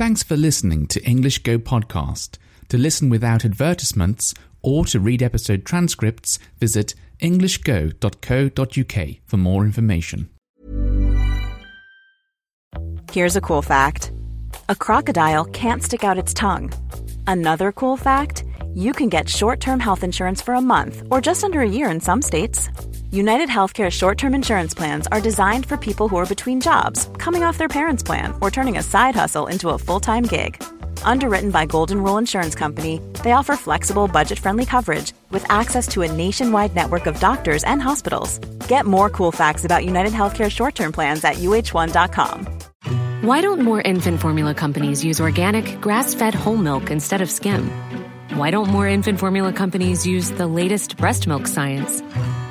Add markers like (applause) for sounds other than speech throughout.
Thanks for listening to English Go Podcast. To listen without advertisements or to read episode transcripts, visit englishgo.co.uk for more information. Here's a cool fact a crocodile can't stick out its tongue. Another cool fact you can get short term health insurance for a month or just under a year in some states. United Healthcare short term insurance plans are designed for people who are between jobs, coming off their parents' plan, or turning a side hustle into a full time gig. Underwritten by Golden Rule Insurance Company, they offer flexible, budget friendly coverage with access to a nationwide network of doctors and hospitals. Get more cool facts about United Healthcare short term plans at uh1.com. Why don't more infant formula companies use organic, grass fed whole milk instead of skim? Why don't more infant formula companies use the latest breast milk science?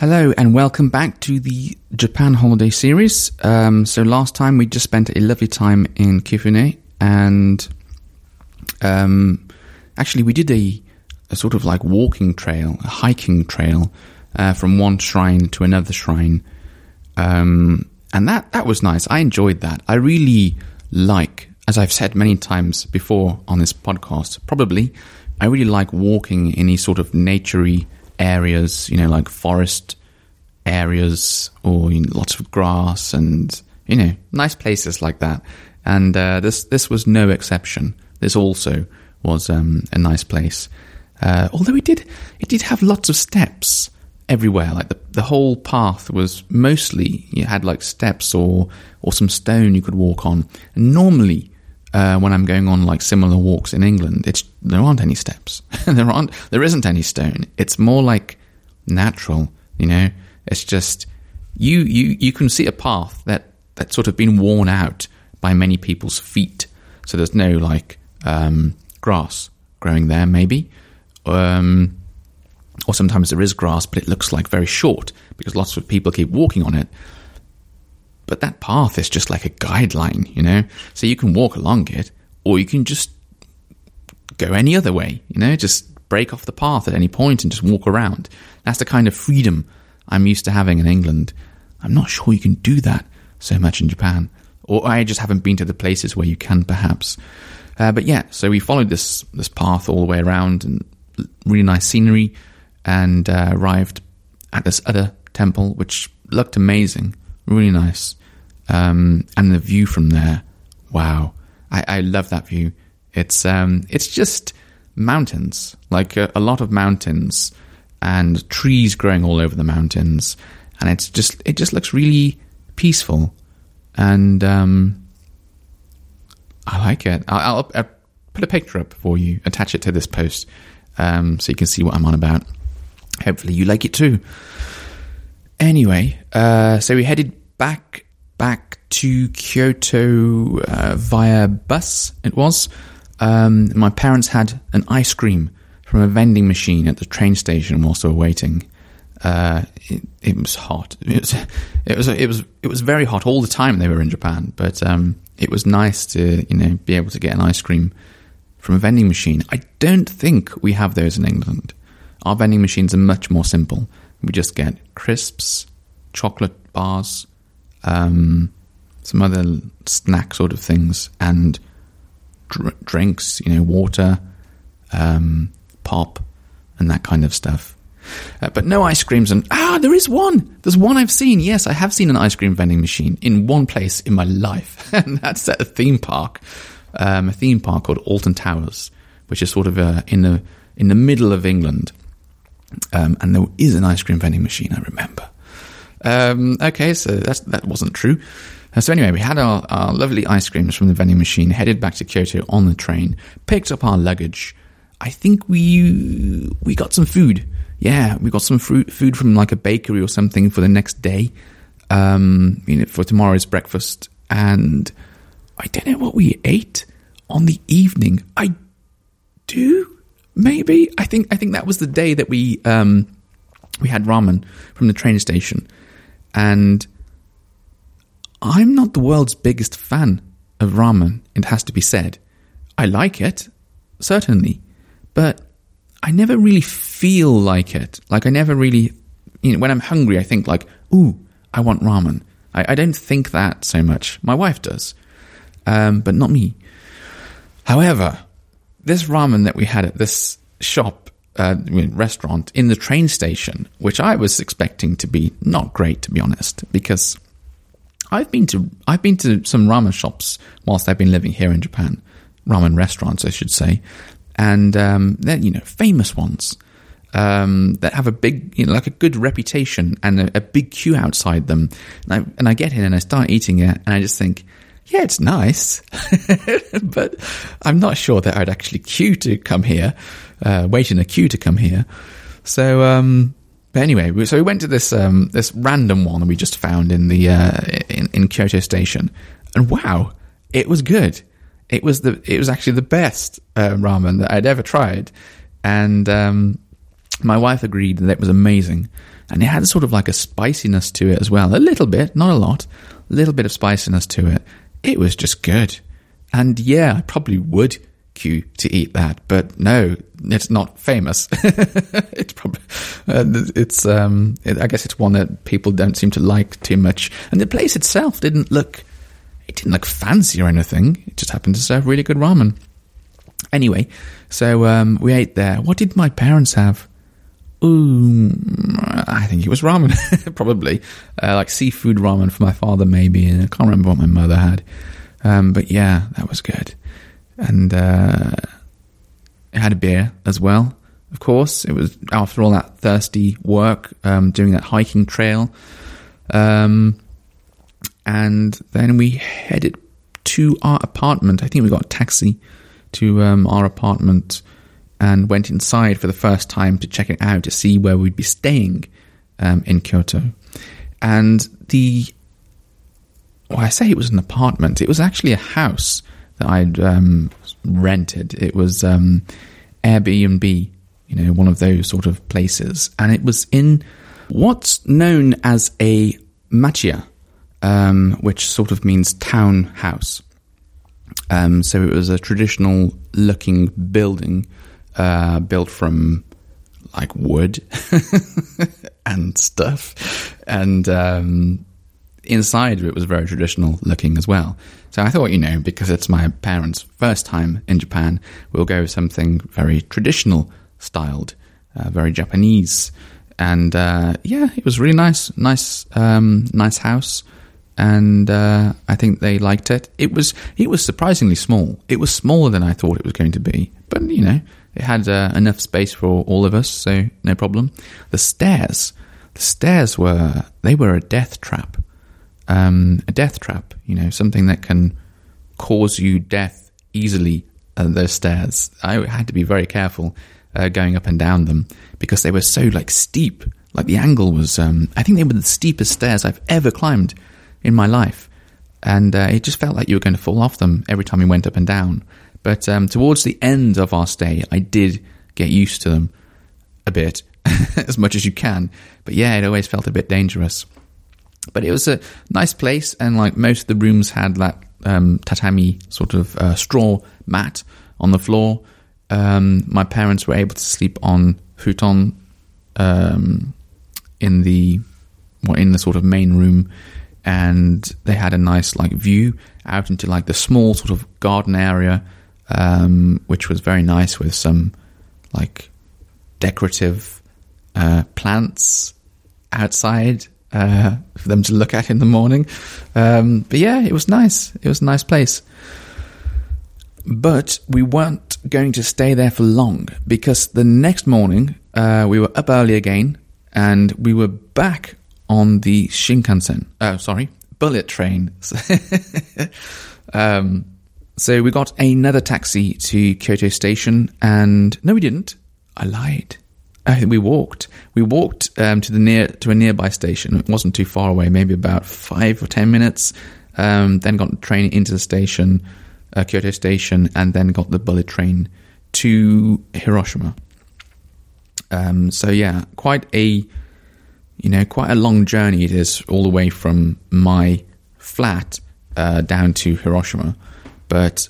Hello and welcome back to the Japan holiday series. Um, so last time we just spent a lovely time in Kifune and um, actually we did a, a sort of like walking trail, a hiking trail uh, from one shrine to another shrine. Um, and that, that was nice. I enjoyed that. I really like, as I've said many times before on this podcast, probably, I really like walking in these sort of naturey areas, you know, like forest areas or you know, lots of grass and, you know, nice places like that. And uh, this this was no exception. This also was um, a nice place. Uh, although it did it did have lots of steps everywhere. Like the the whole path was mostly you had like steps or or some stone you could walk on. And normally, uh, when I'm going on like similar walks in England, it's there aren't any steps. (laughs) there aren't there isn't any stone. It's more like natural. You know, it's just you you you can see a path that that's sort of been worn out by many people's feet. So there's no like um, grass growing there, maybe. Um, or sometimes there is grass, but it looks like very short because lots of people keep walking on it. But that path is just like a guideline, you know? So you can walk along it, or you can just go any other way, you know? Just break off the path at any point and just walk around. That's the kind of freedom I'm used to having in England. I'm not sure you can do that so much in Japan. Or I just haven't been to the places where you can, perhaps. Uh, but yeah, so we followed this this path all the way around, and really nice scenery, and uh, arrived at this other temple, which looked amazing, really nice, um, and the view from there, wow, I, I love that view. It's um, it's just mountains, like a, a lot of mountains, and trees growing all over the mountains, and it's just it just looks really peaceful, and um, I like it. I'll, I'll, I'll put a picture up for you, attach it to this post, um, so you can see what I'm on about. Hopefully, you like it too. Anyway, uh, so we headed back back to Kyoto uh, via bus. It was. Um, my parents had an ice cream from a vending machine at the train station whilst they were waiting. Uh, it, it, was hot. It was, it was it was it was very hot all the time they were in Japan. But um, it was nice to you know be able to get an ice cream from a vending machine. I don't think we have those in England. Our vending machines are much more simple. We just get crisps, chocolate bars, um, some other snack sort of things, and dr- drinks. You know, water, um, pop, and that kind of stuff. Uh, but no ice creams and ah, there is one. There's one I've seen. Yes, I have seen an ice cream vending machine in one place in my life, (laughs) and that's at a theme park, um, a theme park called Alton Towers, which is sort of uh, in the in the middle of England. Um, and there is an ice cream vending machine, I remember. Um, okay, so that's, that wasn't true. Uh, so anyway, we had our, our lovely ice creams from the vending machine, headed back to Kyoto on the train, picked up our luggage. I think we we got some food. Yeah, we got some fruit, food from like a bakery or something for the next day, um, you know, for tomorrow's breakfast. And I don't know what we ate on the evening. I do maybe. I think I think that was the day that we um, we had ramen from the train station, and I'm not the world's biggest fan of ramen. It has to be said. I like it, certainly, but I never really feel like it. Like I never really, you know, when I'm hungry, I think like, ooh, I want ramen. I, I don't think that so much. My wife does, um, but not me. However, this ramen that we had at this shop, uh, restaurant in the train station, which I was expecting to be not great, to be honest, because I've been to I've been to some ramen shops whilst I've been living here in Japan, ramen restaurants, I should say, and um, they're you know famous ones um, that have a big you know like a good reputation and a, a big queue outside them. And I, and I get in and I start eating it, and I just think, yeah, it's nice, (laughs) but I'm not sure that I'd actually queue to come here, uh, a queue to come here. So um, but anyway, so we went to this um, this random one that we just found in the uh, in, in Kyoto Station, and wow, it was good. It was the it was actually the best uh, ramen that I'd ever tried, and um, my wife agreed that it was amazing, and it had sort of like a spiciness to it as well, a little bit, not a lot, a little bit of spiciness to it. It was just good, and yeah, I probably would queue to eat that, but no, it's not famous. (laughs) it's probably uh, it's um, it, I guess it's one that people don't seem to like too much, and the place itself didn't look it didn't look fancy or anything. It just happened to serve really good ramen. Anyway, so um, we ate there. What did my parents have? Ooh, I think it was ramen, (laughs) probably uh, like seafood ramen for my father, maybe. And I can't remember what my mother had, um, but yeah, that was good and uh, had a beer as well. Of course, it was after all that thirsty work, um, doing that hiking trail, um, and then we headed to our apartment. I think we got a taxi to um, our apartment and went inside for the first time to check it out to see where we'd be staying um, in Kyoto. And the well, I say it was an apartment. It was actually a house that I'd um, rented. It was um, Airbnb, you know, one of those sort of places, and it was in what's known as a machiya, um, which sort of means town house. Um, so it was a traditional looking building uh, built from like wood (laughs) and stuff, and um, inside it was very traditional looking as well. So I thought, you know, because it's my parents' first time in Japan, we'll go with something very traditional styled, uh, very Japanese. And uh, yeah, it was really nice, nice, um, nice house. And uh, I think they liked it. It was it was surprisingly small. It was smaller than I thought it was going to be, but you know, it had uh, enough space for all of us, so no problem. The stairs, the stairs were they were a death trap um, a death trap, you know, something that can cause you death easily uh, those stairs. I had to be very careful uh, going up and down them because they were so like steep. Like the angle was, um, I think they were the steepest stairs I've ever climbed in my life, and uh, it just felt like you were going to fall off them every time you went up and down. But um, towards the end of our stay, I did get used to them a bit, (laughs) as much as you can. But yeah, it always felt a bit dangerous. But it was a nice place, and like most of the rooms had that um, tatami sort of uh, straw mat on the floor. Um, my parents were able to sleep on futon um, in the well, in the sort of main room, and they had a nice like view out into like the small sort of garden area, um, which was very nice with some like decorative uh, plants outside uh, for them to look at in the morning. Um, but yeah, it was nice. It was a nice place. But we weren't going to stay there for long because the next morning uh, we were up early again, and we were back on the Shinkansen. Oh, sorry, bullet train. (laughs) um, so we got another taxi to Kyoto Station, and no, we didn't. I lied. We walked. We walked um, to the near to a nearby station. It wasn't too far away, maybe about five or ten minutes. Um, then got the train into the station, uh, Kyoto Station, and then got the bullet train to Hiroshima. Um, so yeah, quite a you know quite a long journey it is all the way from my flat uh, down to Hiroshima. But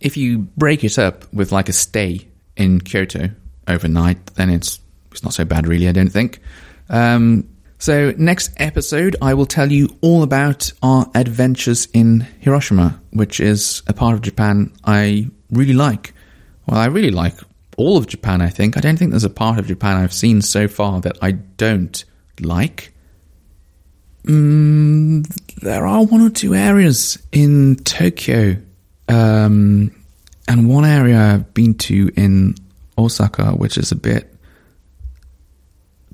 if you break it up with like a stay in Kyoto overnight, then it's it's not so bad, really. I don't think. Um, so next episode, I will tell you all about our adventures in Hiroshima, which is a part of Japan I really like. Well, I really like all of Japan. I think I don't think there's a part of Japan I've seen so far that I don't like. Mm, there are one or two areas in Tokyo, um, and one area I've been to in Osaka, which is a bit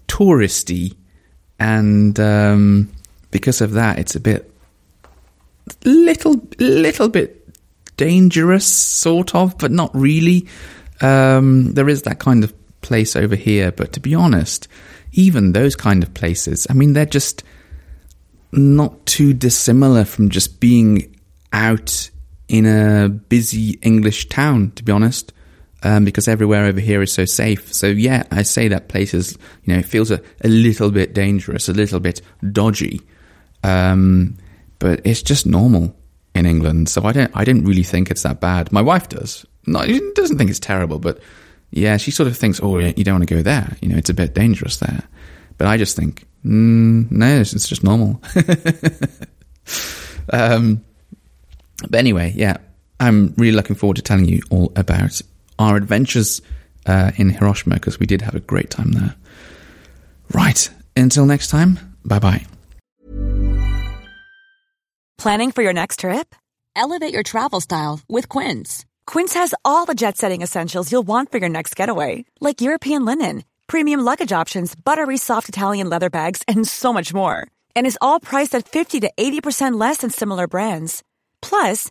touristy, and um, because of that, it's a bit little little bit dangerous, sort of, but not really. Um, there is that kind of place over here, but to be honest, even those kind of places, I mean, they're just not too dissimilar from just being out in a busy English town, to be honest um, because everywhere over here is so safe. So yeah, I say that places, you know, it feels a, a little bit dangerous, a little bit dodgy, um, but it's just normal in England. So I don't, I don't really think it's that bad. My wife does. Not, she doesn't think it's terrible, but yeah, she sort of thinks, oh, you don't want to go there. You know, it's a bit dangerous there. But I just think, mm, no, it's, it's, just normal. (laughs) um, but anyway, yeah, I'm really looking forward to telling you all about our adventures uh, in Hiroshima because we did have a great time there. Right. Until next time, bye bye. Planning for your next trip? Elevate your travel style with Quince. Quince has all the jet setting essentials you'll want for your next getaway, like European linen, premium luggage options, buttery soft Italian leather bags, and so much more. And is all priced at 50 to 80% less than similar brands. Plus,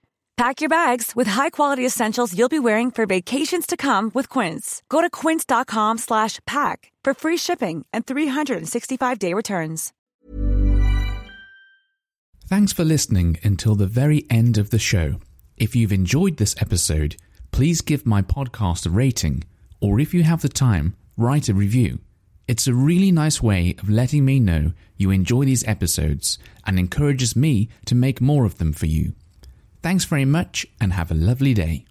Pack your bags with high-quality essentials you'll be wearing for vacations to come with Quince. Go to quince.com slash pack for free shipping and 365-day returns. Thanks for listening until the very end of the show. If you've enjoyed this episode, please give my podcast a rating, or if you have the time, write a review. It's a really nice way of letting me know you enjoy these episodes and encourages me to make more of them for you. Thanks very much and have a lovely day.